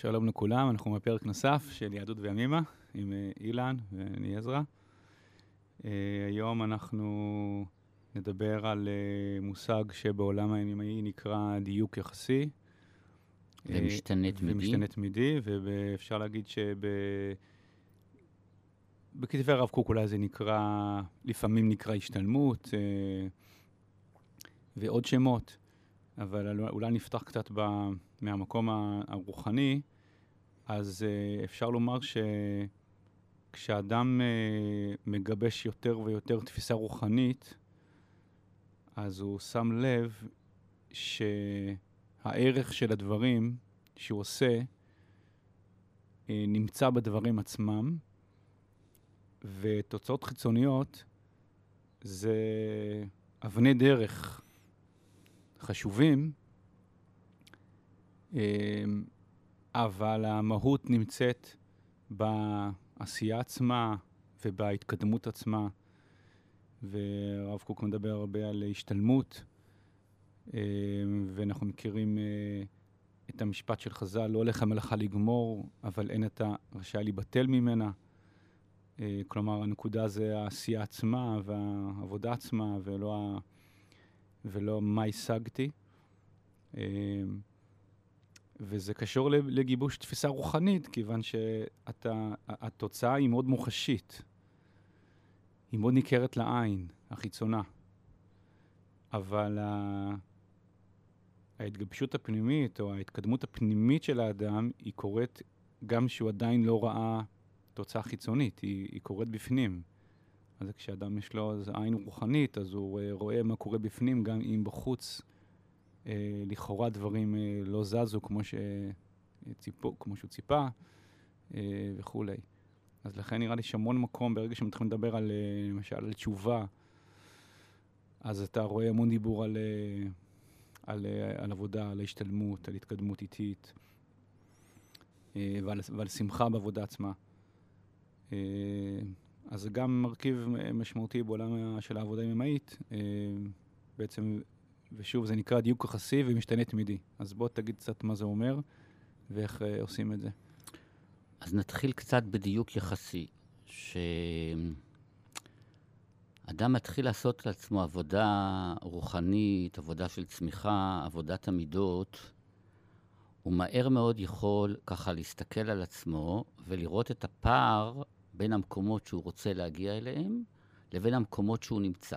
שלום לכולם, אנחנו בפרק נוסף של יהדות וימימה עם אה, אילן ואני עזרא. Uh, היום אנחנו נדבר על uh, מושג שבעולם הימימאי נקרא דיוק יחסי. ומשתנה תמידי. ומשתנה תמידי, ואפשר להגיד שב... בכתבי הרב קוק אולי זה נקרא, לפעמים נקרא השתלמות, ועוד שמות. אבל אולי נפתח קצת ב, מהמקום הרוחני, אז uh, אפשר לומר שכשאדם uh, מגבש יותר ויותר תפיסה רוחנית, אז הוא שם לב שהערך של הדברים שהוא עושה uh, נמצא בדברים עצמם, ותוצאות חיצוניות זה אבני דרך חשובים, אבל המהות נמצאת בעשייה עצמה ובהתקדמות עצמה. והרב קוק מדבר הרבה על השתלמות, אמ, ואנחנו מכירים אה, את המשפט של חז"ל, לא הולך המלאכה לגמור, אבל אין אתה רשאי להיבטל ממנה. אה, כלומר, הנקודה זה העשייה עצמה והעבודה עצמה, ולא ה... ולא מה השגתי. וזה קשור לגיבוש תפיסה רוחנית, כיוון שהתוצאה היא מאוד מוחשית. היא מאוד ניכרת לעין, החיצונה. אבל ההתגבשות הפנימית, או ההתקדמות הפנימית של האדם, היא קורית גם שהוא עדיין לא ראה תוצאה חיצונית, היא, היא קורית בפנים. אז כשאדם יש לו עין רוחנית, אז הוא uh, רואה מה קורה בפנים, גם אם בחוץ לכאורה דברים uh, לא זזו כמו, שציפו, כמו שהוא ציפה uh, וכולי. אז לכן נראה לי שהמון מקום, ברגע שמתחילים לדבר על, למשל, על תשובה, אז אתה רואה המון דיבור על, על, על עבודה, על ההשתלמות, על התקדמות איטית, ועל, ועל שמחה בעבודה עצמה. אז זה גם מרכיב משמעותי בעולם של העבודה הימאית, אה, בעצם, ושוב, זה נקרא דיוק יחסי ומשתנה תמידי. אז בוא תגיד קצת מה זה אומר ואיך אה, עושים את זה. אז נתחיל קצת בדיוק יחסי, שאדם מתחיל לעשות לעצמו עבודה רוחנית, עבודה של צמיחה, עבודת המידות, הוא מהר מאוד יכול ככה להסתכל על עצמו ולראות את הפער בין המקומות שהוא רוצה להגיע אליהם לבין המקומות שהוא נמצא.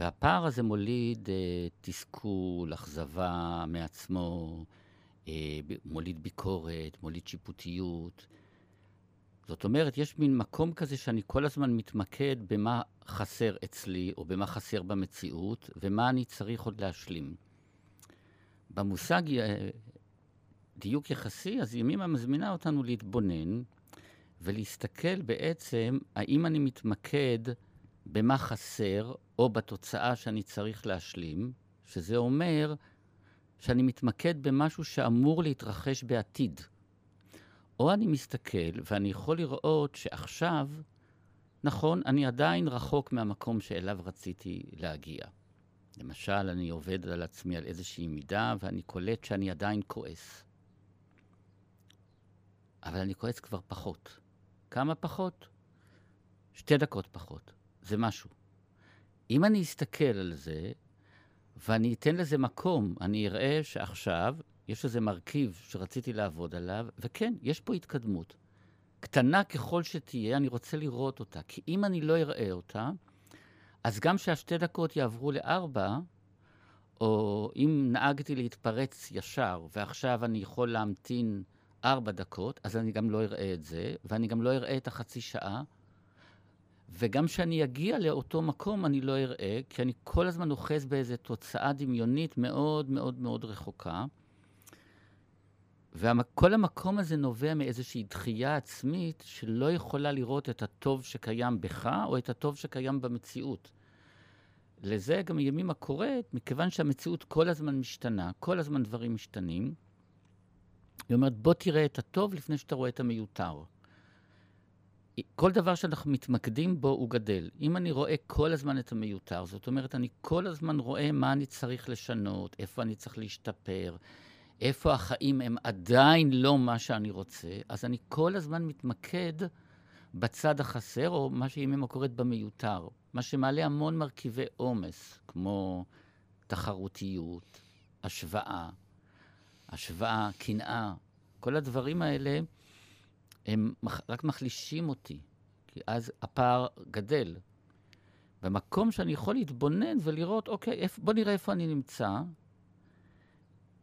והפער הזה מוליד אה, תסכול, אכזבה מעצמו, אה, מוליד ביקורת, מוליד שיפוטיות. זאת אומרת, יש מין מקום כזה שאני כל הזמן מתמקד במה חסר אצלי, או במה חסר במציאות, ומה אני צריך עוד להשלים. במושג אה, דיוק יחסי, אז ימימה מזמינה אותנו להתבונן ולהסתכל בעצם האם אני מתמקד במה חסר או בתוצאה שאני צריך להשלים, שזה אומר שאני מתמקד במשהו שאמור להתרחש בעתיד. או אני מסתכל ואני יכול לראות שעכשיו, נכון, אני עדיין רחוק מהמקום שאליו רציתי להגיע. למשל, אני עובד על עצמי על איזושהי מידה ואני קולט שאני עדיין כועס. אבל אני כועס כבר פחות. כמה פחות? שתי דקות פחות. זה משהו. אם אני אסתכל על זה, ואני אתן לזה מקום, אני אראה שעכשיו יש איזה מרכיב שרציתי לעבוד עליו, וכן, יש פה התקדמות. קטנה ככל שתהיה, אני רוצה לראות אותה. כי אם אני לא אראה אותה, אז גם שהשתי דקות יעברו לארבע, או אם נהגתי להתפרץ ישר, ועכשיו אני יכול להמתין ארבע דקות, אז אני גם לא אראה את זה, ואני גם לא אראה את החצי שעה, וגם כשאני אגיע לאותו מקום אני לא אראה, כי אני כל הזמן אוחז באיזו תוצאה דמיונית מאוד מאוד מאוד רחוקה. וכל המקום הזה נובע מאיזושהי דחייה עצמית שלא יכולה לראות את הטוב שקיים בך או את הטוב שקיים במציאות. לזה גם ימימה קוראת, מכיוון שהמציאות כל הזמן משתנה, כל הזמן דברים משתנים, היא אומרת, בוא תראה את הטוב לפני שאתה רואה את המיותר. כל דבר שאנחנו מתמקדים בו הוא גדל. אם אני רואה כל הזמן את המיותר, זאת אומרת, אני כל הזמן רואה מה אני צריך לשנות, איפה אני צריך להשתפר, איפה החיים הם עדיין לא מה שאני רוצה, אז אני כל הזמן מתמקד בצד החסר, או מה שאימא קוראת במיותר, מה שמעלה המון מרכיבי עומס, כמו תחרותיות, השוואה, השוואה, קנאה. כל הדברים האלה, הם רק מחלישים אותי, כי אז הפער גדל. במקום שאני יכול להתבונן ולראות, אוקיי, בוא נראה איפה אני נמצא,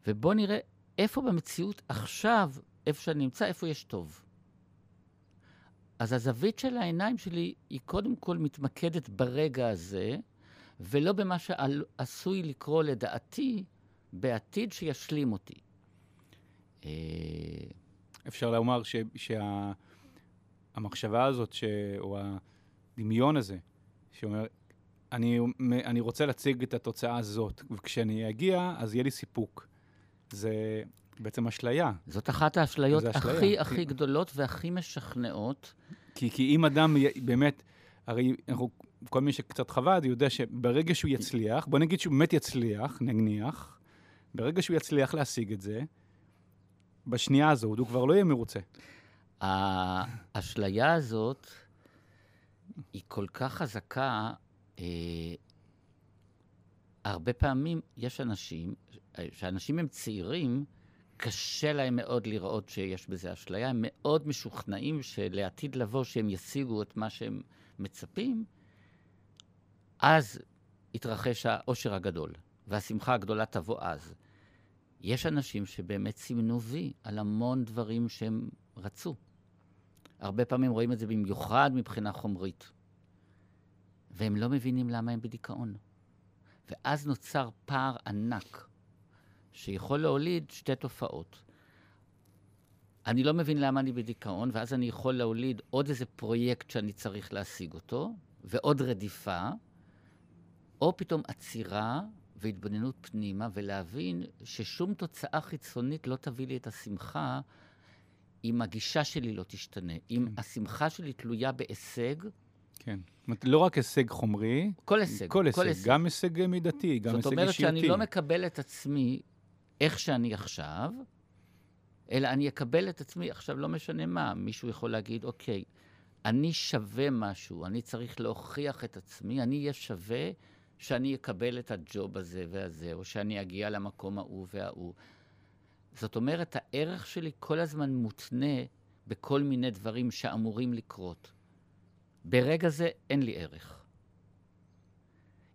ובוא נראה איפה במציאות עכשיו, איפה שאני נמצא, איפה יש טוב. אז הזווית של העיניים שלי היא קודם כל מתמקדת ברגע הזה, ולא במה שעשוי לקרוא לדעתי בעתיד שישלים אותי. אפשר לומר שהמחשבה שה, הזאת, ש, או הדמיון הזה, שאומר, אני, אני רוצה להציג את התוצאה הזאת, וכשאני אגיע, אז יהיה לי סיפוק. זה בעצם אשליה. זאת אחת האשליות הכי הכי גדולות והכי משכנעות. כי, כי אם אדם באמת, הרי אנחנו, כל מי שקצת חווה, יודע שברגע שהוא יצליח, בוא נגיד שהוא באמת יצליח, נניח, ברגע שהוא יצליח להשיג את זה, בשנייה הזאת הוא כבר לא יהיה מרוצה. האשליה הזאת היא כל כך חזקה, אה, הרבה פעמים יש אנשים, כשאנשים הם צעירים, קשה להם מאוד לראות שיש בזה אשליה, הם מאוד משוכנעים שלעתיד לבוא שהם ישיגו את מה שהם מצפים, אז יתרחש העושר הגדול, והשמחה הגדולה תבוא אז. יש אנשים שבאמת סימנו וי על המון דברים שהם רצו. הרבה פעמים רואים את זה במיוחד מבחינה חומרית. והם לא מבינים למה הם בדיכאון. ואז נוצר פער ענק, שיכול להוליד שתי תופעות. אני לא מבין למה אני בדיכאון, ואז אני יכול להוליד עוד איזה פרויקט שאני צריך להשיג אותו, ועוד רדיפה, או פתאום עצירה והתבוננות פנימה, ולהבין ששום תוצאה חיצונית לא תביא לי את השמחה אם הגישה שלי לא תשתנה. אם כן. השמחה שלי תלויה בהישג, כן. זאת אומרת, לא רק הישג חומרי, כל הישג. כל הישג, כל הישג. גם הישג מידתי, גם הישג אישיותי. זאת אומרת שאני לא מקבל את עצמי איך שאני עכשיו, אלא אני אקבל את עצמי, עכשיו לא משנה מה, מישהו יכול להגיד, אוקיי, אני שווה משהו, אני צריך להוכיח את עצמי, אני אהיה שווה שאני אקבל את הג'וב הזה והזה, או שאני אגיע למקום ההוא וההוא. זאת אומרת, הערך שלי כל הזמן מותנה בכל מיני דברים שאמורים לקרות. ברגע זה אין לי ערך.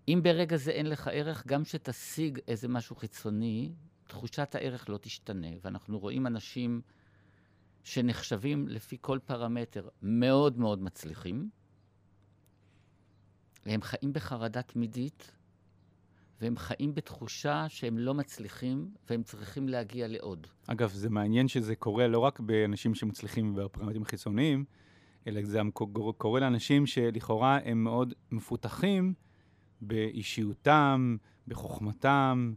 אם ברגע זה אין לך ערך, גם שתשיג איזה משהו חיצוני, תחושת הערך לא תשתנה. ואנחנו רואים אנשים שנחשבים לפי כל פרמטר מאוד מאוד מצליחים, והם חיים בחרדה תמידית, והם חיים בתחושה שהם לא מצליחים, והם צריכים להגיע לעוד. אגב, זה מעניין שזה קורה לא רק באנשים שמצליחים בפרמטרים החיצוניים, אלא זה קורה לאנשים שלכאורה הם מאוד מפותחים באישיותם, בחוכמתם,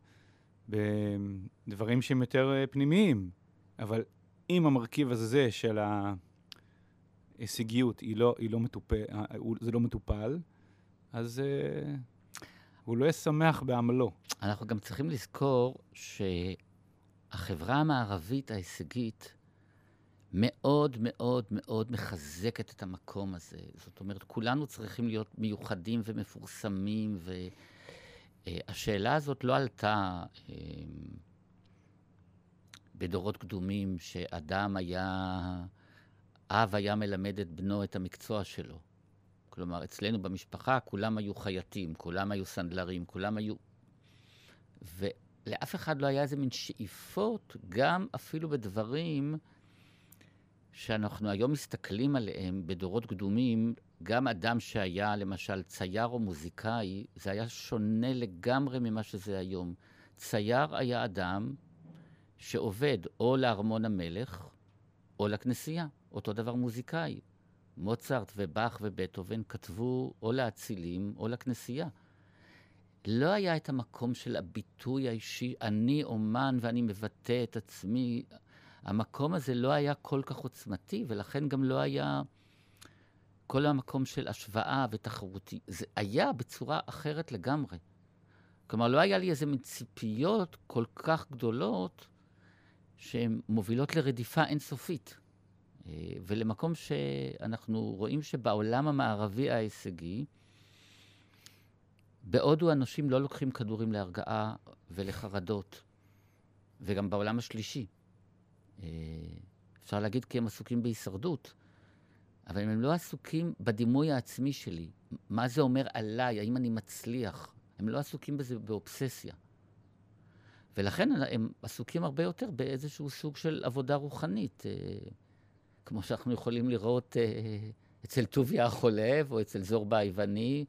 בדברים שהם יותר אה, פנימיים. אבל אם המרכיב הזה של ההישגיות היא לא, היא לא מטופל, אה, זה לא מטופל, אז uh, הוא לא יהיה שמח בעמלו. אנחנו גם צריכים לזכור שהחברה המערבית ההישגית מאוד מאוד מאוד מחזקת את המקום הזה. זאת אומרת, כולנו צריכים להיות מיוחדים ומפורסמים, והשאלה הזאת לא עלתה אה, בדורות קדומים, שאדם היה, אב היה מלמד את בנו את המקצוע שלו. כלומר, אצלנו במשפחה כולם היו חייטים, כולם היו סנדלרים, כולם היו... ולאף אחד לא היה איזה מין שאיפות, גם אפילו בדברים שאנחנו היום מסתכלים עליהם בדורות קדומים, גם אדם שהיה למשל צייר או מוזיקאי, זה היה שונה לגמרי ממה שזה היום. צייר היה אדם שעובד או לארמון המלך או לכנסייה. אותו דבר מוזיקאי. מוצרט ובאך ובטהובן כתבו או לאצילים או לכנסייה. לא היה את המקום של הביטוי האישי, אני אומן ואני מבטא את עצמי. המקום הזה לא היה כל כך עוצמתי, ולכן גם לא היה כל המקום של השוואה ותחרותי. זה היה בצורה אחרת לגמרי. כלומר, לא היה לי איזה מין ציפיות כל כך גדולות שהן מובילות לרדיפה אינסופית. אה, ולמקום שאנחנו רואים שבעולם המערבי ההישגי, בהודו אנשים לא לוקחים כדורים להרגעה ולחרדות, וגם בעולם השלישי. אה, אפשר להגיד כי הם עסוקים בהישרדות, אבל הם לא עסוקים בדימוי העצמי שלי. מה זה אומר עליי, האם אני מצליח? הם לא עסוקים בזה באובססיה. ולכן הם עסוקים הרבה יותר באיזשהו סוג של עבודה רוחנית, אה, כמו שאנחנו יכולים לראות אה, אצל טוביה החולב או אצל זורבה היווני.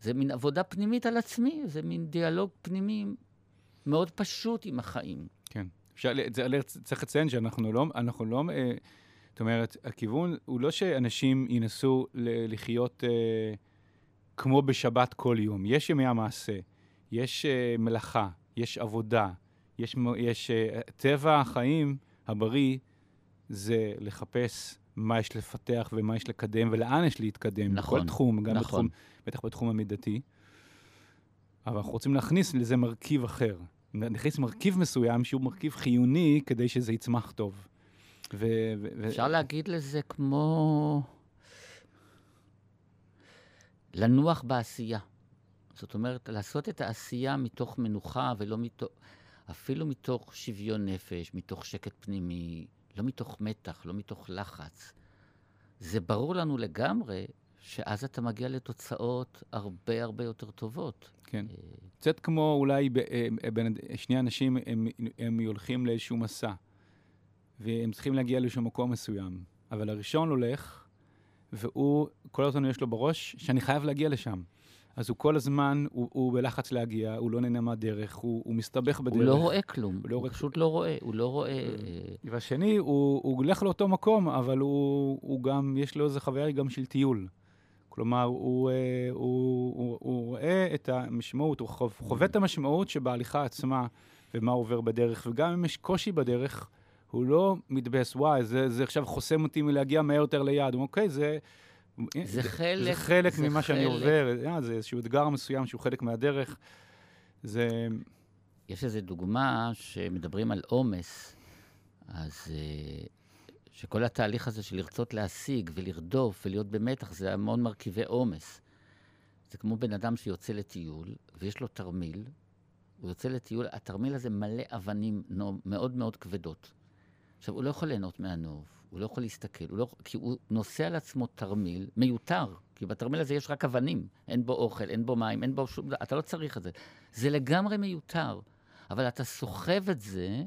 זה מין עבודה פנימית על עצמי, זה מין דיאלוג פנימי מאוד פשוט עם החיים. כן. אפשר, זה, צריך לציין שאנחנו לא, אנחנו לא, אה, זאת אומרת, הכיוון הוא לא שאנשים ינסו לחיות אה, כמו בשבת כל יום. יש ימי המעשה, יש אה, מלאכה, יש עבודה, יש, יש אה, טבע החיים הבריא זה לחפש מה יש לפתח ומה יש לקדם ולאן יש להתקדם. נכון. בכל תחום, גם נכון. בתחום, בטח בתחום המידתי. אבל אנחנו רוצים להכניס לזה מרכיב אחר. נכניס מרכיב מסוים שהוא מרכיב חיוני כדי שזה יצמח טוב. ו- ו- אפשר ו- להגיד לזה כמו לנוח בעשייה. זאת אומרת, לעשות את העשייה מתוך מנוחה ולא מתוך, אפילו מתוך שוויון נפש, מתוך שקט פנימי, לא מתוך מתח, לא מתוך לחץ. זה ברור לנו לגמרי שאז אתה מגיע לתוצאות הרבה הרבה יותר טובות. כן. אה, קצת כמו אולי אה, בין שני אנשים, הם, הם הולכים לאיזשהו מסע, והם צריכים להגיע לאיזשהו מקום מסוים. אבל הראשון הולך, והוא, כל הזמן יש לו בראש שאני חייב להגיע לשם. אז הוא כל הזמן, הוא, הוא בלחץ להגיע, הוא לא נהנה מהדרך, הוא, הוא מסתבך בדרך. הוא לא רואה כלום, הוא, לא הוא רואה פשוט לא רואה, הוא לא רואה... אה, והשני, הוא, הוא הולך לאותו מקום, אבל הוא, הוא גם, יש לו איזו חוויה גם של טיול. כלומר, הוא, אה, הוא, הוא, הוא רואה את המשמעות, הוא חווה את המשמעות שבהליכה עצמה ומה עובר בדרך, וגם אם יש קושי בדרך, הוא לא מתבאס, וואי, זה, זה עכשיו חוסם אותי מלהגיע מהר יותר ליעד. הוא אומר, אוקיי, זה... זה חלק, זה חלק זה ממה חלק. שאני עובר, yeah, זה איזשהו אתגר מסוים שהוא חלק מהדרך. זה... יש איזו דוגמה שמדברים על עומס, אז שכל התהליך הזה של לרצות להשיג ולרדוף ולהיות במתח, זה המון מרכיבי עומס. זה כמו בן אדם שיוצא לטיול, ויש לו תרמיל, הוא יוצא לטיול, התרמיל הזה מלא אבנים מאוד מאוד כבדות. עכשיו, הוא לא יכול ליהנות מהנוף, הוא לא יכול להסתכל, הוא לא, כי הוא נושא על עצמו תרמיל מיותר, כי בתרמיל הזה יש רק אבנים, אין בו אוכל, אין בו מים, אין בו שום... אתה לא צריך את זה. זה לגמרי מיותר, אבל אתה סוחב את זה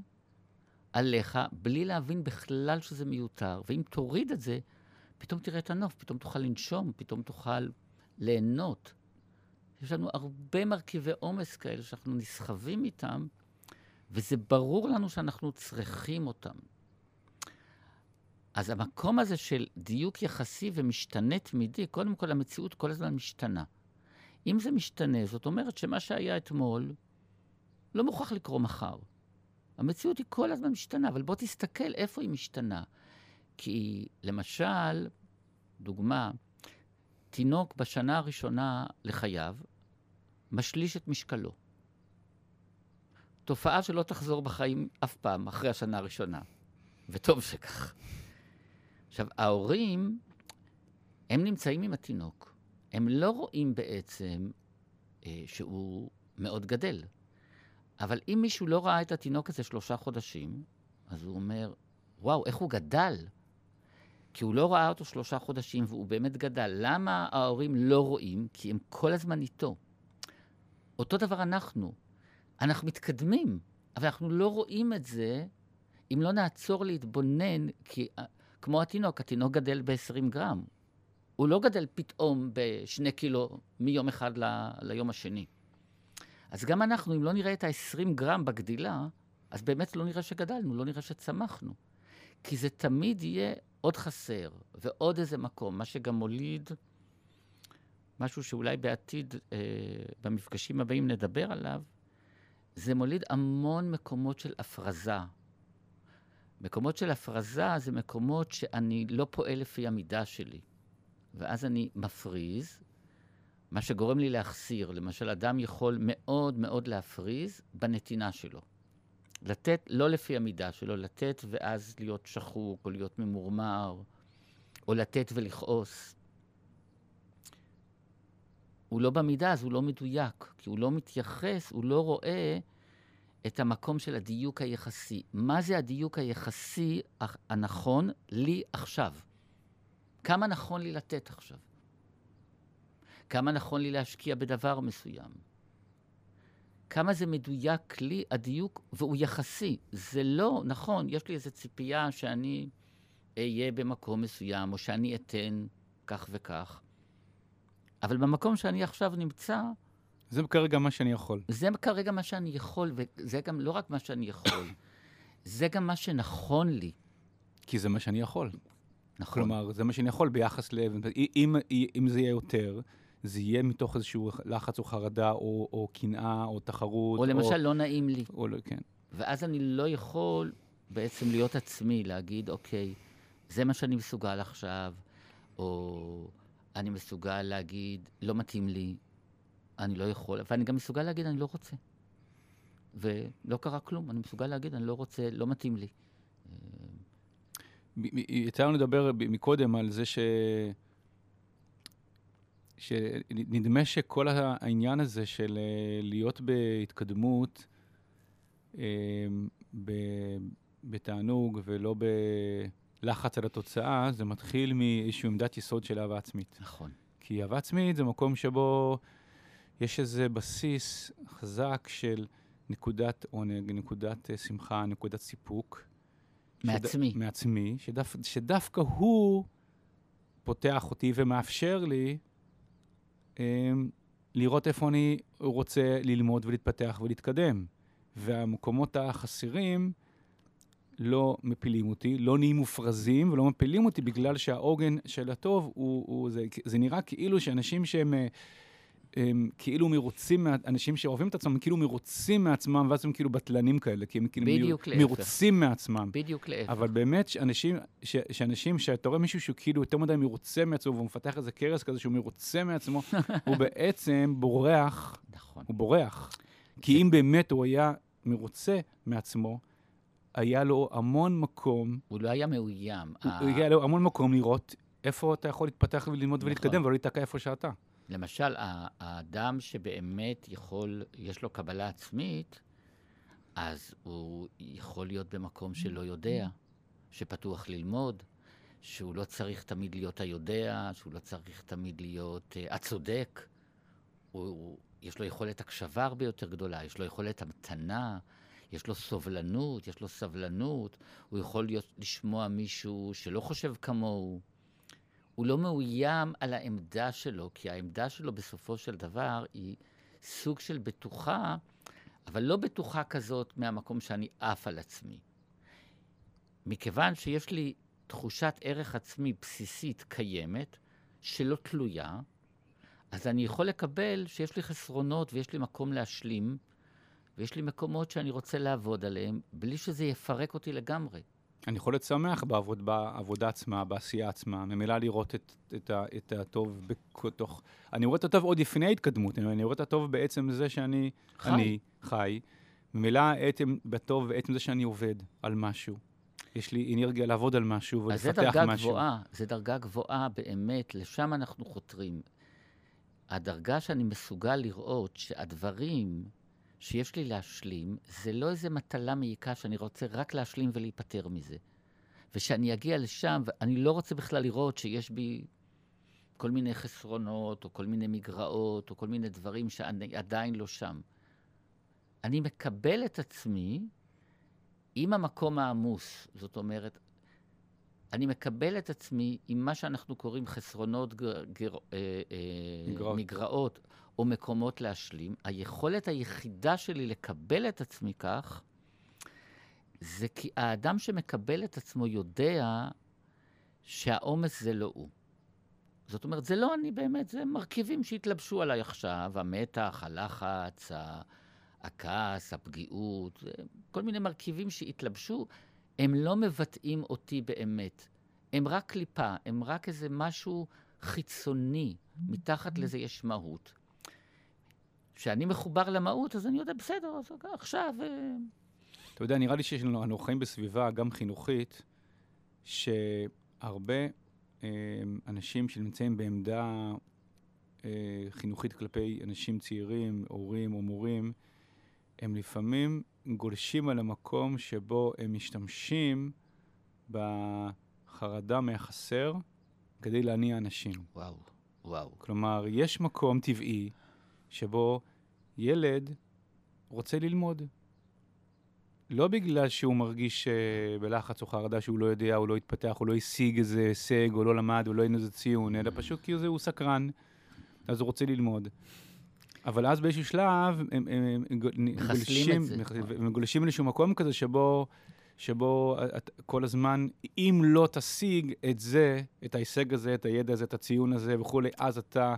עליך בלי להבין בכלל שזה מיותר, ואם תוריד את זה, פתאום תראה את הנוף, פתאום תוכל לנשום, פתאום תוכל ליהנות. יש לנו הרבה מרכיבי עומס כאלה שאנחנו נסחבים איתם, וזה ברור לנו שאנחנו צריכים אותם. אז המקום הזה של דיוק יחסי ומשתנה תמידי, קודם כל המציאות כל הזמן משתנה. אם זה משתנה, זאת אומרת שמה שהיה אתמול לא מוכרח לקרות מחר. המציאות היא כל הזמן משתנה, אבל בוא תסתכל איפה היא משתנה. כי למשל, דוגמה, תינוק בשנה הראשונה לחייו משליש את משקלו. תופעה שלא תחזור בחיים אף פעם אחרי השנה הראשונה, וטוב שכך. עכשיו, ההורים, הם נמצאים עם התינוק, הם לא רואים בעצם אה, שהוא מאוד גדל. אבל אם מישהו לא ראה את התינוק הזה שלושה חודשים, אז הוא אומר, וואו, איך הוא גדל? כי הוא לא ראה אותו שלושה חודשים והוא באמת גדל. למה ההורים לא רואים? כי הם כל הזמן איתו. אותו דבר אנחנו. אנחנו מתקדמים, אבל אנחנו לא רואים את זה אם לא נעצור להתבונן, כי כמו התינוק, התינוק גדל ב-20 גרם. הוא לא גדל פתאום בשני קילו מיום אחד ל- ליום השני. אז גם אנחנו, אם לא נראה את ה-20 גרם בגדילה, אז באמת לא נראה שגדלנו, לא נראה שצמחנו. כי זה תמיד יהיה עוד חסר, ועוד איזה מקום, מה שגם מוליד משהו שאולי בעתיד, אה, במפגשים הבאים נדבר עליו, זה מוליד המון מקומות של הפרזה. מקומות של הפרזה זה מקומות שאני לא פועל לפי המידה שלי. ואז אני מפריז, מה שגורם לי להחסיר. למשל, אדם יכול מאוד מאוד להפריז בנתינה שלו. לתת לא לפי המידה שלו, לתת ואז להיות שחוק, או להיות ממורמר, או לתת ולכעוס. הוא לא במידה, אז הוא לא מדויק, כי הוא לא מתייחס, הוא לא רואה את המקום של הדיוק היחסי. מה זה הדיוק היחסי הנכון לי עכשיו? כמה נכון לי לתת עכשיו? כמה נכון לי להשקיע בדבר מסוים? כמה זה מדויק לי, הדיוק, והוא יחסי. זה לא, נכון, יש לי איזו ציפייה שאני אהיה במקום מסוים, או שאני אתן כך וכך, אבל במקום שאני עכשיו נמצא... זה כרגע מה שאני יכול. זה כרגע מה שאני יכול, וזה גם לא רק מה שאני יכול, זה גם מה שנכון לי. כי זה מה שאני יכול. נכון. כלומר, זה מה שאני יכול ביחס ל... אם, אם זה יהיה יותר, זה יהיה מתוך איזשהו לחץ או חרדה או, או קנאה או תחרות. או למשל, או... לא נעים לי. או לא, כן. ואז אני לא יכול בעצם להיות עצמי, להגיד, אוקיי, זה מה שאני מסוגל עכשיו, או אני מסוגל להגיד, לא מתאים לי, אני לא יכול, ואני גם מסוגל להגיד, אני לא רוצה. ולא קרה כלום, אני מסוגל להגיד, אני לא רוצה, לא מתאים לי. יצא לנו לדבר מקודם על זה ש... שנדמה שכל העניין הזה של אה, להיות בהתקדמות, אה, בתענוג ולא בלחץ על התוצאה, זה מתחיל מאיזושהי עמדת יסוד של אהבה עצמית. נכון. כי אהבה עצמית זה מקום שבו יש איזה בסיס חזק של נקודת עונג, נקודת אה, שמחה, נקודת סיפוק. מעצמי. שד... מעצמי, שדו... שדווקא הוא פותח אותי ומאפשר לי אמ, לראות איפה אני רוצה ללמוד ולהתפתח ולהתקדם. והמקומות החסרים לא מפילים אותי, לא נהיים מופרזים ולא מפילים אותי בגלל שהעוגן של הטוב הוא, הוא זה, זה נראה כאילו שאנשים שהם אה, הם כאילו מרוצים, אנשים שאוהבים את עצמם, הם כאילו מרוצים מעצמם, ואז הם כאילו בטלנים כאלה, כי הם כאילו בדיוק מר, מרוצים מעצמם. בדיוק להפך. אבל באמת, שאנשים, ש, שאנשים, שאתה רואה מישהו שהוא כאילו יותר מדי מרוצה מעצמו, והוא מפתח איזה קרס כזה שהוא מרוצה מעצמו, הוא בעצם בורח, נכון. הוא בורח. כי אם באמת הוא היה מרוצה מעצמו, היה לו המון מקום... הוא לא היה מאוים. הוא. היה לו המון מקום לראות איפה אתה יכול להתפתח וללמוד נכון. ולהתקדם, ולא להיתקע איפה שאתה. למשל, האדם שבאמת יכול, יש לו קבלה עצמית, אז הוא יכול להיות במקום שלא יודע, שפתוח ללמוד, שהוא לא צריך תמיד להיות היודע, שהוא לא צריך תמיד להיות uh, הצודק. הוא, הוא, יש לו יכולת הקשבה הרבה יותר גדולה, יש לו יכולת המתנה, יש לו סובלנות, יש לו סבלנות, הוא יכול להיות, לשמוע מישהו שלא חושב כמוהו. הוא לא מאוים על העמדה שלו, כי העמדה שלו בסופו של דבר היא סוג של בטוחה, אבל לא בטוחה כזאת מהמקום שאני עף על עצמי. מכיוון שיש לי תחושת ערך עצמי בסיסית קיימת, שלא תלויה, אז אני יכול לקבל שיש לי חסרונות ויש לי מקום להשלים, ויש לי מקומות שאני רוצה לעבוד עליהם, בלי שזה יפרק אותי לגמרי. אני יכול להיות שמח בעבוד, בעבודה עצמה, בעשייה עצמה, ממילא לראות את, את, את, את הטוב בתוך... אני רואה את הטוב עוד לפני ההתקדמות, אני רואה את הטוב בעצם זה שאני חי. אני חי, ממילא עצם בטוב בעצם זה שאני עובד על משהו. יש לי אנרגיה לעבוד על משהו ולפתח משהו. אז זה דרגה. גבוהה, זה דרגה גבוהה באמת, לשם אנחנו חותרים. הדרגה שאני מסוגל לראות שהדברים שיש לי להשלים, זה לא איזה מטלה מעיקה שאני רוצה רק להשלים ולהיפטר מזה. ושאני אגיע לשם, ואני לא רוצה בכלל לראות שיש בי כל מיני חסרונות, או כל מיני מגרעות, או כל מיני דברים שאני עדיין לא שם. אני מקבל את עצמי עם המקום העמוס. זאת אומרת, אני מקבל את עצמי עם מה שאנחנו קוראים חסרונות, גר, גר, אה, אה, מגרעות. מגרעות, או מקומות להשלים. היכולת היחידה שלי לקבל את עצמי כך, זה כי האדם שמקבל את עצמו יודע שהעומס זה לא הוא. זאת אומרת, זה לא אני באמת, זה מרכיבים שהתלבשו עליי עכשיו, המתח, הלחץ, הכעס, הפגיעות, כל מיני מרכיבים שהתלבשו, הם לא מבטאים אותי באמת. הם רק קליפה, הם רק איזה משהו חיצוני, מתחת לזה יש מהות. כשאני מחובר למהות, אז אני יודע, בסדר, אז עכשיו... אה, אתה יודע, נראה לי שאנחנו חיים בסביבה, גם חינוכית, שהרבה אה, אנשים שנמצאים בעמדה אה, חינוכית כלפי אנשים צעירים, הורים או מורים, הם לפעמים גולשים על המקום שבו הם משתמשים בחרדה מהחסר כדי להניע אנשים. וואו, וואו. כלומר, יש מקום טבעי שבו ילד רוצה ללמוד. לא בגלל שהוא מרגיש uh, בלחץ או חרדה שהוא לא יודע, או לא התפתח, או לא השיג איזה הישג, או לא למד, או לא אין איזה ציון, אלא פשוט כי הוא סקרן, אז הוא רוצה ללמוד. אבל אז באיזשהו שלב הם, הם, הם גולשים, הם גולשים לאיזשהו מקום כזה שבו, שבו את, כל הזמן, אם לא תשיג את זה, את ההישג הזה, את הידע הזה, את הציון הזה וכולי, אז אתה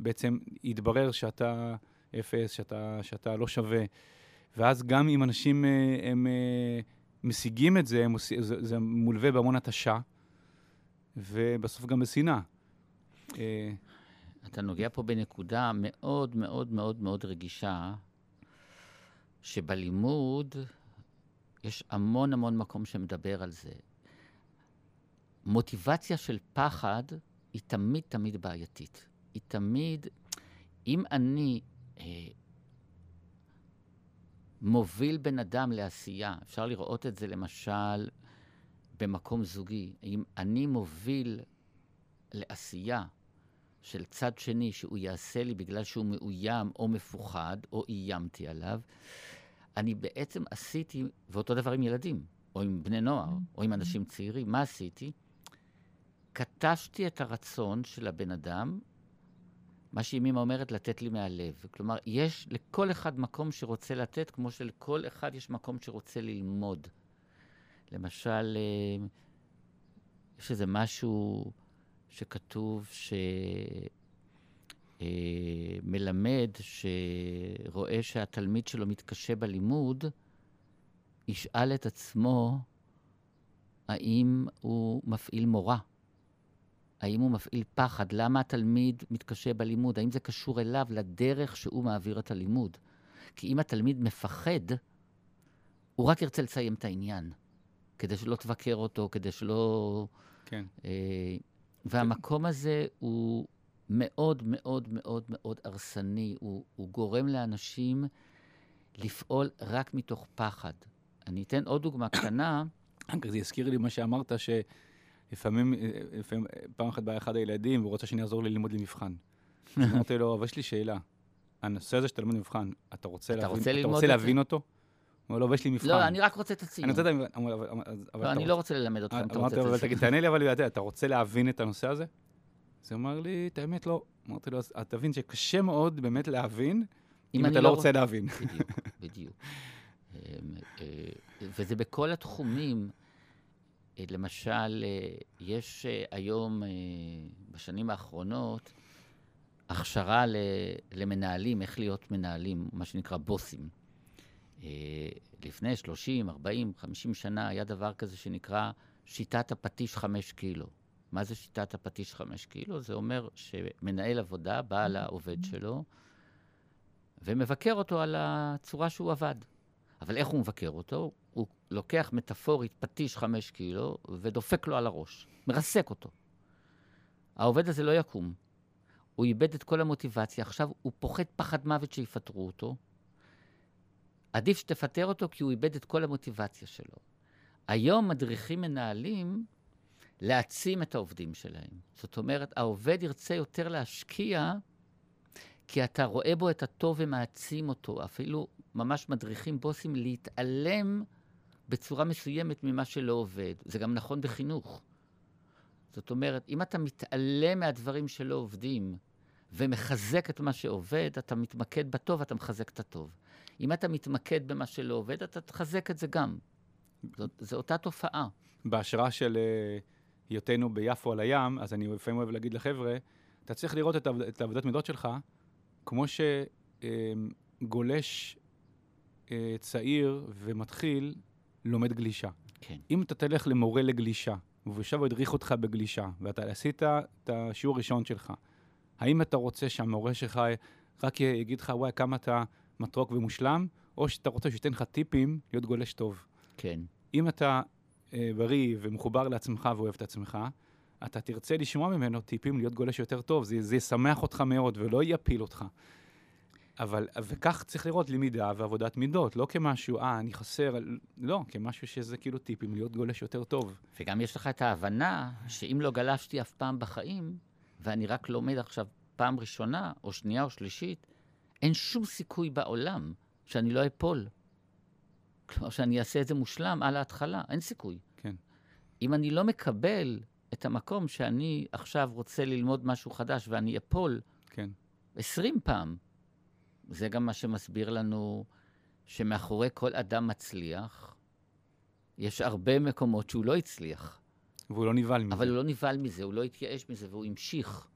בעצם יתברר שאתה אפס, שאתה, שאתה לא שווה. ואז גם אם אנשים אה, הם, אה, משיגים את זה, הם, זה, זה מולווה בהמון התשה, ובסוף גם בשנאה. אתה נוגע פה בנקודה מאוד מאוד מאוד מאוד רגישה, שבלימוד יש המון המון מקום שמדבר על זה. מוטיבציה של פחד היא תמיד תמיד בעייתית. היא תמיד, אם אני אה, מוביל בן אדם לעשייה, אפשר לראות את זה למשל במקום זוגי, אם אני מוביל לעשייה, של צד שני שהוא יעשה לי בגלל שהוא מאוים או מפוחד, או איימתי עליו, אני בעצם עשיתי, ואותו דבר עם ילדים, או עם בני נוער, או עם אנשים צעירים, מה עשיתי? קטשתי את הרצון של הבן אדם, מה שאימימה אומרת, לתת לי מהלב. כלומר, יש לכל אחד מקום שרוצה לתת, כמו שלכל אחד יש מקום שרוצה ללמוד. למשל, אה, יש איזה משהו... שכתוב שמלמד אה, שרואה שהתלמיד שלו מתקשה בלימוד, ישאל את עצמו האם הוא מפעיל מורה, האם הוא מפעיל פחד, למה התלמיד מתקשה בלימוד, האם זה קשור אליו, לדרך שהוא מעביר את הלימוד. כי אם התלמיד מפחד, הוא רק ירצה לסיים את העניין, כדי שלא תבקר אותו, כדי שלא... כן. אה, והמקום הזה הוא מאוד מאוד מאוד מאוד הרסני. הוא, הוא גורם לאנשים לפעול רק מתוך פחד. אני אתן עוד דוגמה קטנה. זה יזכיר לי מה שאמרת, שלפעמים, לפעמים, פעם אחת בא אחד הילדים, והוא רוצה שאני אעזור לי ללמוד למבחן. אמרתי לו, אבל יש לי שאלה. הנושא הזה שאתה לומד מבחן, אתה רוצה, אתה להבין, רוצה, אתה רוצה להבין אותו? הוא ויש לי מבחן. לא, אני רק רוצה את הציון. אני רוצה... את לא, אני לא רוצה ללמד אותך אם אתה רוצה את הציון. תענה לי, אבל אתה רוצה להבין את הנושא הזה? אז הוא אמר לי, את האמת לא. אמרתי לו, אז תבין שקשה מאוד באמת להבין, אם אתה לא, לא רוצה להבין. בדיוק, בדיוק. אמ, אה, וזה בכל התחומים. אה, למשל, אה, יש היום, בשנים האחרונות, הכשרה למנהלים, איך להיות מנהלים, מה שנקרא בוסים. אה, לפני 30, 40, 50 שנה היה דבר כזה שנקרא שיטת הפטיש 5 קילו. מה זה שיטת הפטיש 5 קילו? זה אומר שמנהל עבודה בא לעובד שלו ומבקר אותו על הצורה שהוא עבד. אבל איך הוא מבקר אותו? הוא לוקח מטאפורית פטיש 5 קילו ודופק לו על הראש, מרסק אותו. העובד הזה לא יקום. הוא איבד את כל המוטיבציה, עכשיו הוא פוחד פחד מוות שיפטרו אותו, עדיף שתפטר אותו כי הוא איבד את כל המוטיבציה שלו. היום מדריכים מנהלים להעצים את העובדים שלהם. זאת אומרת, העובד ירצה יותר להשקיע, כי אתה רואה בו את הטוב ומעצים אותו. אפילו ממש מדריכים בוסים להתעלם בצורה מסוימת ממה שלא עובד. זה גם נכון בחינוך. זאת אומרת, אם אתה מתעלם מהדברים שלא עובדים ומחזק את מה שעובד, אתה מתמקד בטוב, אתה מחזק את הטוב. אם אתה מתמקד במה שלא עובד, אתה תחזק את זה גם. זאת, זו אותה תופעה. בהשראה של uh, היותנו ביפו על הים, אז אני לפעמים אוהב להגיד לחבר'ה, אתה צריך לראות את, את העבודת מידות שלך כמו שגולש uh, uh, צעיר ומתחיל לומד גלישה. כן. אם אתה תלך למורה לגלישה, והוא יושב והדריך אותך בגלישה, ואתה עשית את השיעור הראשון שלך, האם אתה רוצה שהמורה שלך רק יגיד לך, וואי, כמה אתה מתוק ומושלם, או שאתה רוצה שייתן לך טיפים להיות גולש טוב. כן. אם אתה אה, בריא ומחובר לעצמך ואוהב את עצמך, אתה תרצה לשמוע ממנו טיפים להיות גולש יותר טוב. זה, זה ישמח אותך מאוד ולא יפיל אותך. אבל, וכך צריך לראות למידה ועבודת מידות, לא כמשהו, אה, אני חסר, לא, כמשהו שזה כאילו טיפים להיות גולש יותר טוב. וגם יש לך את ההבנה שאם לא גלשתי אף פעם בחיים, ואני רק לומד עכשיו פעם ראשונה, או שנייה או שלישית, אין שום סיכוי בעולם שאני לא אפול. כלומר, שאני אעשה את זה מושלם על ההתחלה, אין סיכוי. כן. אם אני לא מקבל את המקום שאני עכשיו רוצה ללמוד משהו חדש ואני אפול כן. 20 פעם, זה גם מה שמסביר לנו שמאחורי כל אדם מצליח, יש הרבה מקומות שהוא לא הצליח. והוא לא נבהל מזה. אבל הוא לא נבהל מזה, הוא לא התייאש מזה, והוא המשיך.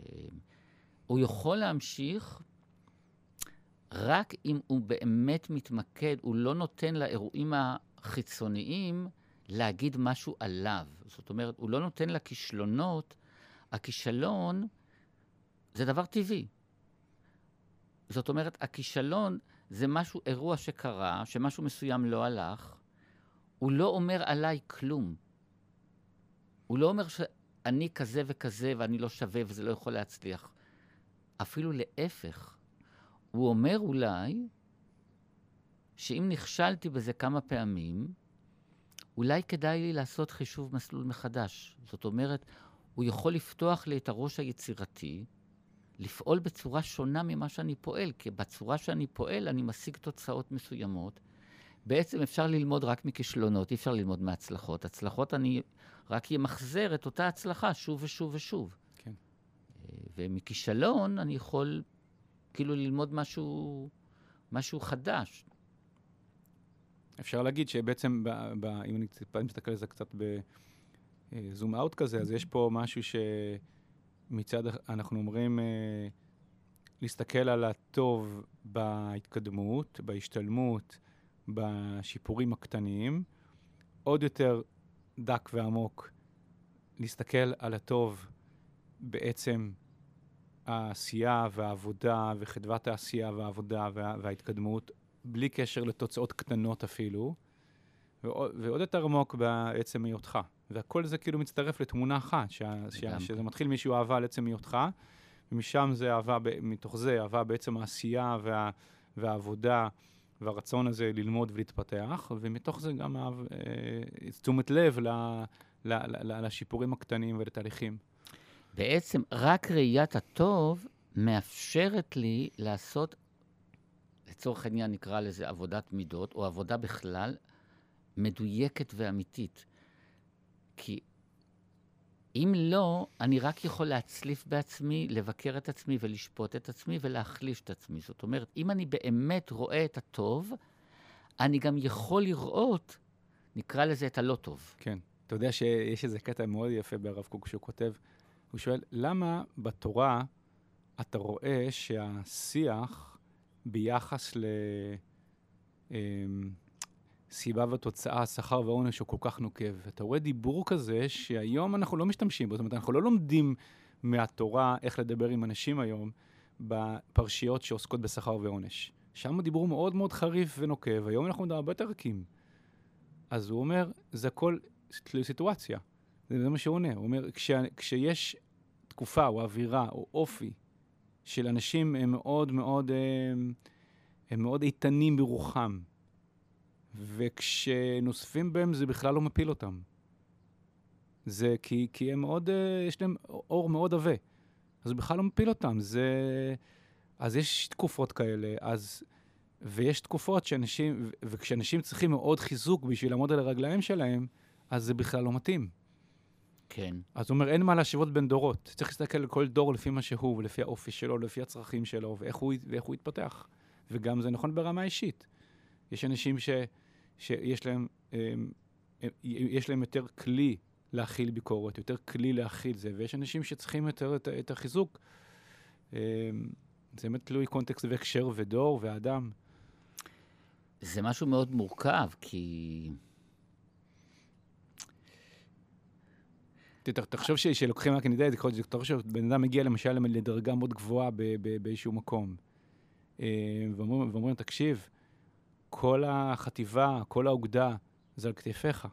אה, הוא יכול להמשיך רק אם הוא באמת מתמקד, הוא לא נותן לאירועים החיצוניים להגיד משהו עליו. זאת אומרת, הוא לא נותן לכישלונות, הכישלון זה דבר טבעי. זאת אומרת, הכישלון זה משהו, אירוע שקרה, שמשהו מסוים לא הלך, הוא לא אומר עליי כלום. הוא לא אומר שאני כזה וכזה ואני לא שווה וזה לא יכול להצליח. אפילו להפך. הוא אומר אולי שאם נכשלתי בזה כמה פעמים, אולי כדאי לי לעשות חישוב מסלול מחדש. זאת אומרת, הוא יכול לפתוח לי את הראש היצירתי, לפעול בצורה שונה ממה שאני פועל, כי בצורה שאני פועל אני משיג תוצאות מסוימות. בעצם אפשר ללמוד רק מכישלונות, אי אפשר ללמוד מהצלחות. הצלחות אני רק אמחזר את אותה הצלחה שוב ושוב ושוב. כן. ומכישלון אני יכול כאילו ללמוד משהו, משהו חדש. אפשר להגיד שבעצם, ב, ב, אם אני מסתכל על זה קצת בזום אאוט כזה, אז יש פה משהו שמצד אנחנו אומרים אה, להסתכל על הטוב בהתקדמות, בהשתלמות, בשיפורים הקטנים, עוד יותר דק ועמוק, להסתכל על הטוב בעצם העשייה והעבודה וחדוות העשייה והעבודה וה, וההתקדמות, בלי קשר לתוצאות קטנות אפילו, ועוד, ועוד יותר עמוק בעצם היותך. והכל זה כאילו מצטרף לתמונה אחת, שה, שה, שזה מתחיל מישהו אהבה על עצם היותך, ומשם זה אהבה, מתוך זה אהבה בעצם העשייה וה, והעבודה והרצון הזה ללמוד ולהתפתח, ומתוך זה גם אה, תשומת לב ל, ל, ל, ל, לשיפורים הקטנים ולתהליכים. בעצם רק ראיית הטוב מאפשרת לי לעשות, לצורך העניין נקרא לזה עבודת מידות, או עבודה בכלל, מדויקת ואמיתית. כי אם לא, אני רק יכול להצליף בעצמי, לבקר את עצמי ולשפוט את עצמי ולהחליש את עצמי. זאת אומרת, אם אני באמת רואה את הטוב, אני גם יכול לראות, נקרא לזה את הלא טוב. כן. אתה יודע שיש איזה קטע מאוד יפה ברב קוק שהוא כותב, הוא שואל, למה בתורה אתה רואה שהשיח ביחס לסיבה אמ, ותוצאה, שכר ועונש הוא כל כך נוקב? אתה רואה דיבור כזה שהיום אנחנו לא משתמשים בו, זאת אומרת, אנחנו לא לומדים מהתורה איך לדבר עם אנשים היום בפרשיות שעוסקות בשכר ועונש. שם הדיבור מאוד מאוד חריף ונוקב, היום אנחנו מדברים הרבה יותר רכים. אז הוא אומר, זה הכל תלוי סיטואציה. זה מה שהוא עונה. הוא אומר, כש, כשיש תקופה או אווירה או אופי של אנשים הם מאוד מאוד, הם, הם מאוד איתנים ברוחם, וכשנוספים בהם זה בכלל לא מפיל אותם. זה כי, כי הם מאוד, יש להם אור מאוד עבה. אז זה בכלל לא מפיל אותם. זה... אז יש תקופות כאלה, אז... ויש תקופות שאנשים, וכשאנשים צריכים מאוד חיזוק בשביל לעמוד על הרגליים שלהם, אז זה בכלל לא מתאים. כן. אז הוא אומר, אין מה להשוות בין דורות. צריך להסתכל על כל דור לפי מה שהוא, ולפי האופי שלו, לפי הצרכים שלו, ואיך הוא, ואיך הוא יתפתח. וגם זה נכון ברמה אישית. יש אנשים ש, שיש להם, הם, הם, יש להם יותר כלי להכיל ביקורת, יותר כלי להכיל זה, ויש אנשים שצריכים יותר את, את החיזוק. זה באמת תלוי קונטקסט והקשר ודור ואדם. זה משהו מאוד מורכב, כי... תחשוב שלוקחים רק, אני יודע, תחשוב שבן אדם מגיע למשל לדרגה מאוד גבוהה באיזשהו מקום, אה, ואומרים, תקשיב, כל החטיבה, כל האוגדה, זה על כתפיך.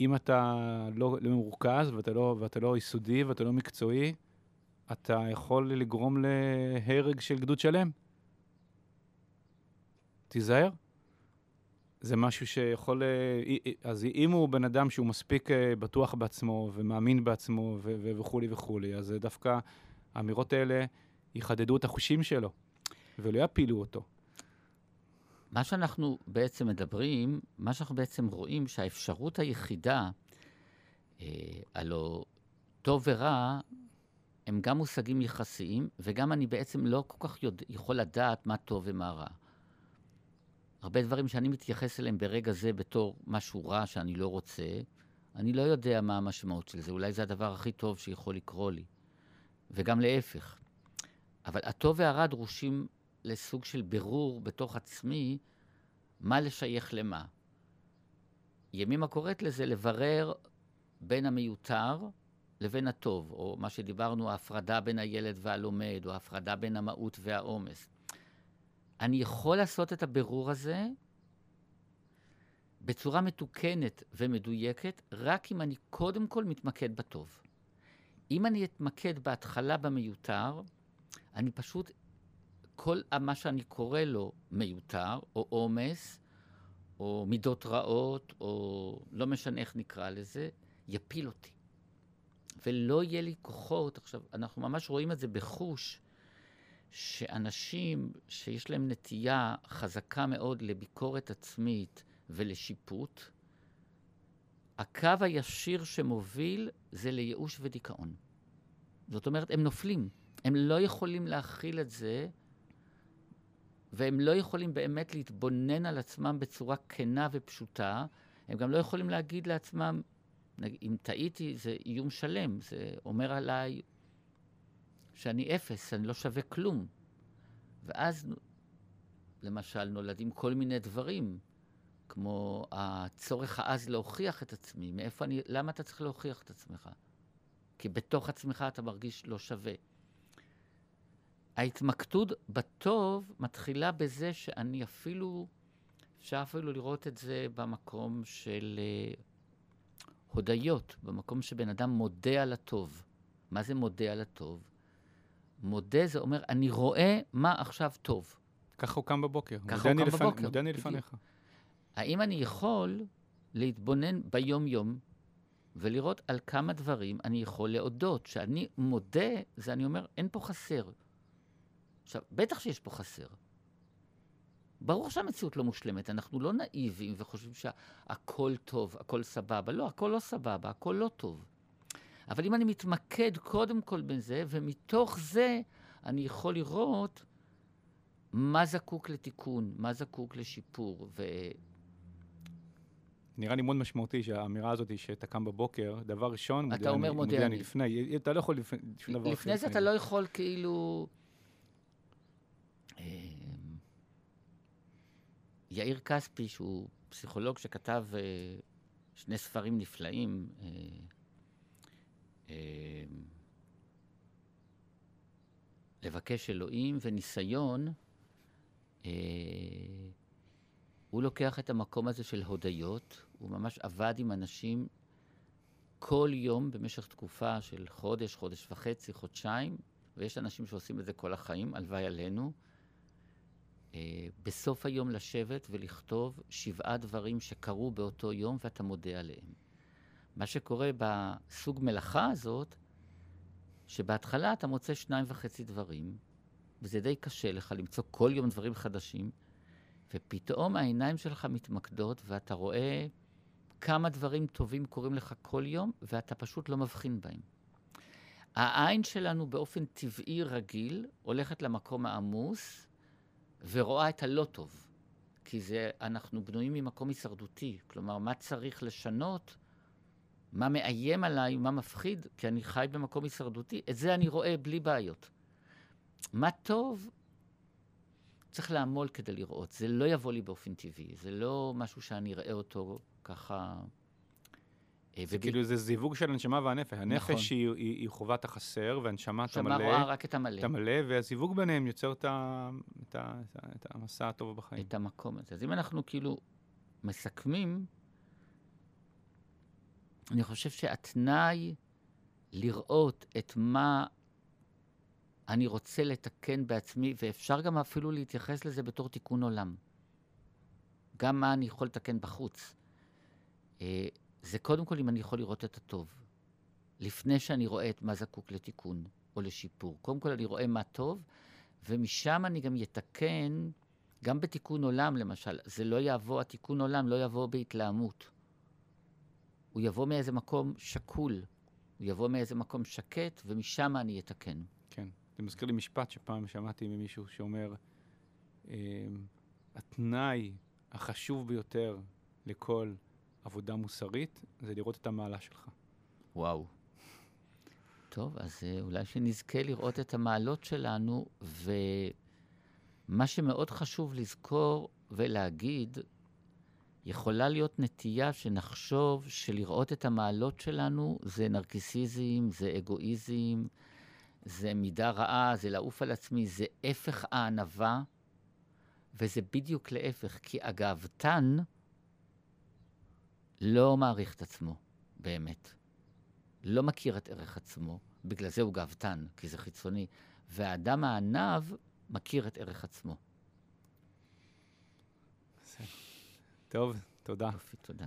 אם אתה לא, לא מורכז ואתה לא, ואתה לא יסודי ואתה לא מקצועי, אתה יכול לגרום להרג של גדוד שלם. תיזהר. זה משהו שיכול... אה, אז אם הוא בן אדם שהוא מספיק אה, בטוח בעצמו ומאמין בעצמו וכולי וכולי, אז דווקא האמירות האלה יחדדו את החושים שלו ולא יפילו אותו. מה שאנחנו בעצם מדברים, מה שאנחנו בעצם רואים, שהאפשרות היחידה, אה, הלוא טוב ורע, הם גם מושגים יחסיים, וגם אני בעצם לא כל כך יודע, יכול לדעת מה טוב ומה רע. הרבה דברים שאני מתייחס אליהם ברגע זה בתור משהו רע שאני לא רוצה, אני לא יודע מה המשמעות של זה. אולי זה הדבר הכי טוב שיכול לקרות לי. וגם להפך. אבל הטוב והרע דרושים לסוג של בירור בתוך עצמי, מה לשייך למה. ימימה קוראת לזה לברר בין המיותר לבין הטוב, או מה שדיברנו, ההפרדה בין הילד והלומד, או ההפרדה בין המהות והעומס. אני יכול לעשות את הבירור הזה בצורה מתוקנת ומדויקת, רק אם אני קודם כל מתמקד בטוב. אם אני אתמקד בהתחלה במיותר, אני פשוט, כל מה שאני קורא לו מיותר, או עומס, או מידות רעות, או לא משנה איך נקרא לזה, יפיל אותי. ולא יהיה לי כוחות, עכשיו, אנחנו ממש רואים את זה בחוש, שאנשים שיש להם נטייה חזקה מאוד לביקורת עצמית ולשיפוט, הקו הישיר שמוביל זה לייאוש ודיכאון. זאת אומרת, הם נופלים. הם לא יכולים להכיל את זה, והם לא יכולים באמת להתבונן על עצמם בצורה כנה ופשוטה. הם גם לא יכולים להגיד לעצמם, אם טעיתי, זה איום שלם, זה אומר עליי שאני אפס, אני לא שווה כלום. ואז, למשל, נולדים כל מיני דברים, כמו הצורך העז להוכיח את עצמי. מאיפה אני, למה אתה צריך להוכיח את עצמך? כי בתוך עצמך אתה מרגיש לא שווה. ההתמקדות בטוב מתחילה בזה שאני אפילו, אפשר אפילו לראות את זה במקום של uh, הודיות, במקום שבן אדם מודה על הטוב. מה זה מודה על הטוב? מודה זה אומר, אני רואה מה עכשיו טוב. ככה הוא קם בבוקר. ככה הוא קם לפנ... בבוקר. מודה אני לפניך. האם אני יכול להתבונן ביום-יום ולראות על כמה דברים אני יכול להודות? כשאני מודה, זה אני אומר, אין פה חסר. עכשיו, בטח שיש פה חסר. ברור שהמציאות לא מושלמת, אנחנו לא נאיבים וחושבים שהכל טוב, הכל סבבה. לא, הכל לא סבבה, הכל לא טוב. אבל אם אני מתמקד קודם כל בזה, ומתוך זה אני יכול לראות מה זקוק לתיקון, מה זקוק לשיפור. ו... נראה לי מאוד משמעותי שהאמירה הזאת שאתה קם בבוקר, דבר ראשון, מודה אתה אומר מודה אני. לפני, אתה לא יכול לפני, שום דבר לפני זה אתה לא יכול כאילו... אמ, יאיר כספי, שהוא פסיכולוג שכתב אה, שני ספרים נפלאים, אה, לבקש אלוהים וניסיון, אה, הוא לוקח את המקום הזה של הודיות, הוא ממש עבד עם אנשים כל יום במשך תקופה של חודש, חודש וחצי, חודשיים, ויש אנשים שעושים את זה כל החיים, הלוואי עלינו. אה, בסוף היום לשבת ולכתוב שבעה דברים שקרו באותו יום ואתה מודה עליהם. מה שקורה בסוג מלאכה הזאת, שבהתחלה אתה מוצא שניים וחצי דברים, וזה די קשה לך למצוא כל יום דברים חדשים, ופתאום העיניים שלך מתמקדות ואתה רואה כמה דברים טובים קורים לך כל יום, ואתה פשוט לא מבחין בהם. העין שלנו באופן טבעי רגיל הולכת למקום העמוס ורואה את הלא טוב. כי זה, אנחנו בנויים ממקום הישרדותי. כלומר, מה צריך לשנות מה מאיים עליי, מה מפחיד, כי אני חי במקום הישרדותי, את זה אני רואה בלי בעיות. מה טוב, צריך לעמול כדי לראות. זה לא יבוא לי באופן טבעי, זה לא משהו שאני אראה אותו ככה, אה, זה ובי- כאילו זה זיווג של הנשמה והנפש. הנפש נכון. היא, היא, היא חובת החסר, והנשמה אתה שמה מלא, רואה רק את המלא, אתה מלא, והזיווג ביניהם יוצר את, ה, את, ה, את, ה, את המסע הטוב בחיים. את המקום הזה. אז אם אנחנו כאילו מסכמים, אני חושב שהתנאי לראות את מה אני רוצה לתקן בעצמי, ואפשר גם אפילו להתייחס לזה בתור תיקון עולם. גם מה אני יכול לתקן בחוץ. אה, זה קודם כל אם אני יכול לראות את הטוב. לפני שאני רואה את מה זקוק לתיקון או לשיפור. קודם כל אני רואה מה טוב, ומשם אני גם יתקן, גם בתיקון עולם למשל, זה לא יבוא, התיקון עולם לא יבוא בהתלהמות. הוא יבוא מאיזה מקום שקול, הוא יבוא מאיזה מקום שקט, ומשם אני אתקן. כן. זה מזכיר לי משפט שפעם שמעתי ממישהו שאומר, אמ, התנאי החשוב ביותר לכל עבודה מוסרית זה לראות את המעלה שלך. וואו. טוב, אז אה, אולי שנזכה לראות את המעלות שלנו, ומה שמאוד חשוב לזכור ולהגיד, יכולה להיות נטייה שנחשוב שלראות את המעלות שלנו זה נרקיסיזם, זה אגואיזם, זה מידה רעה, זה לעוף על עצמי, זה הפך הענווה, וזה בדיוק להפך, כי הגאוותן לא מעריך את עצמו, באמת. לא מכיר את ערך עצמו, בגלל זה הוא גאוותן, כי זה חיצוני. והאדם הענב מכיר את ערך עצמו. טוב, תודה. יופי, תודה.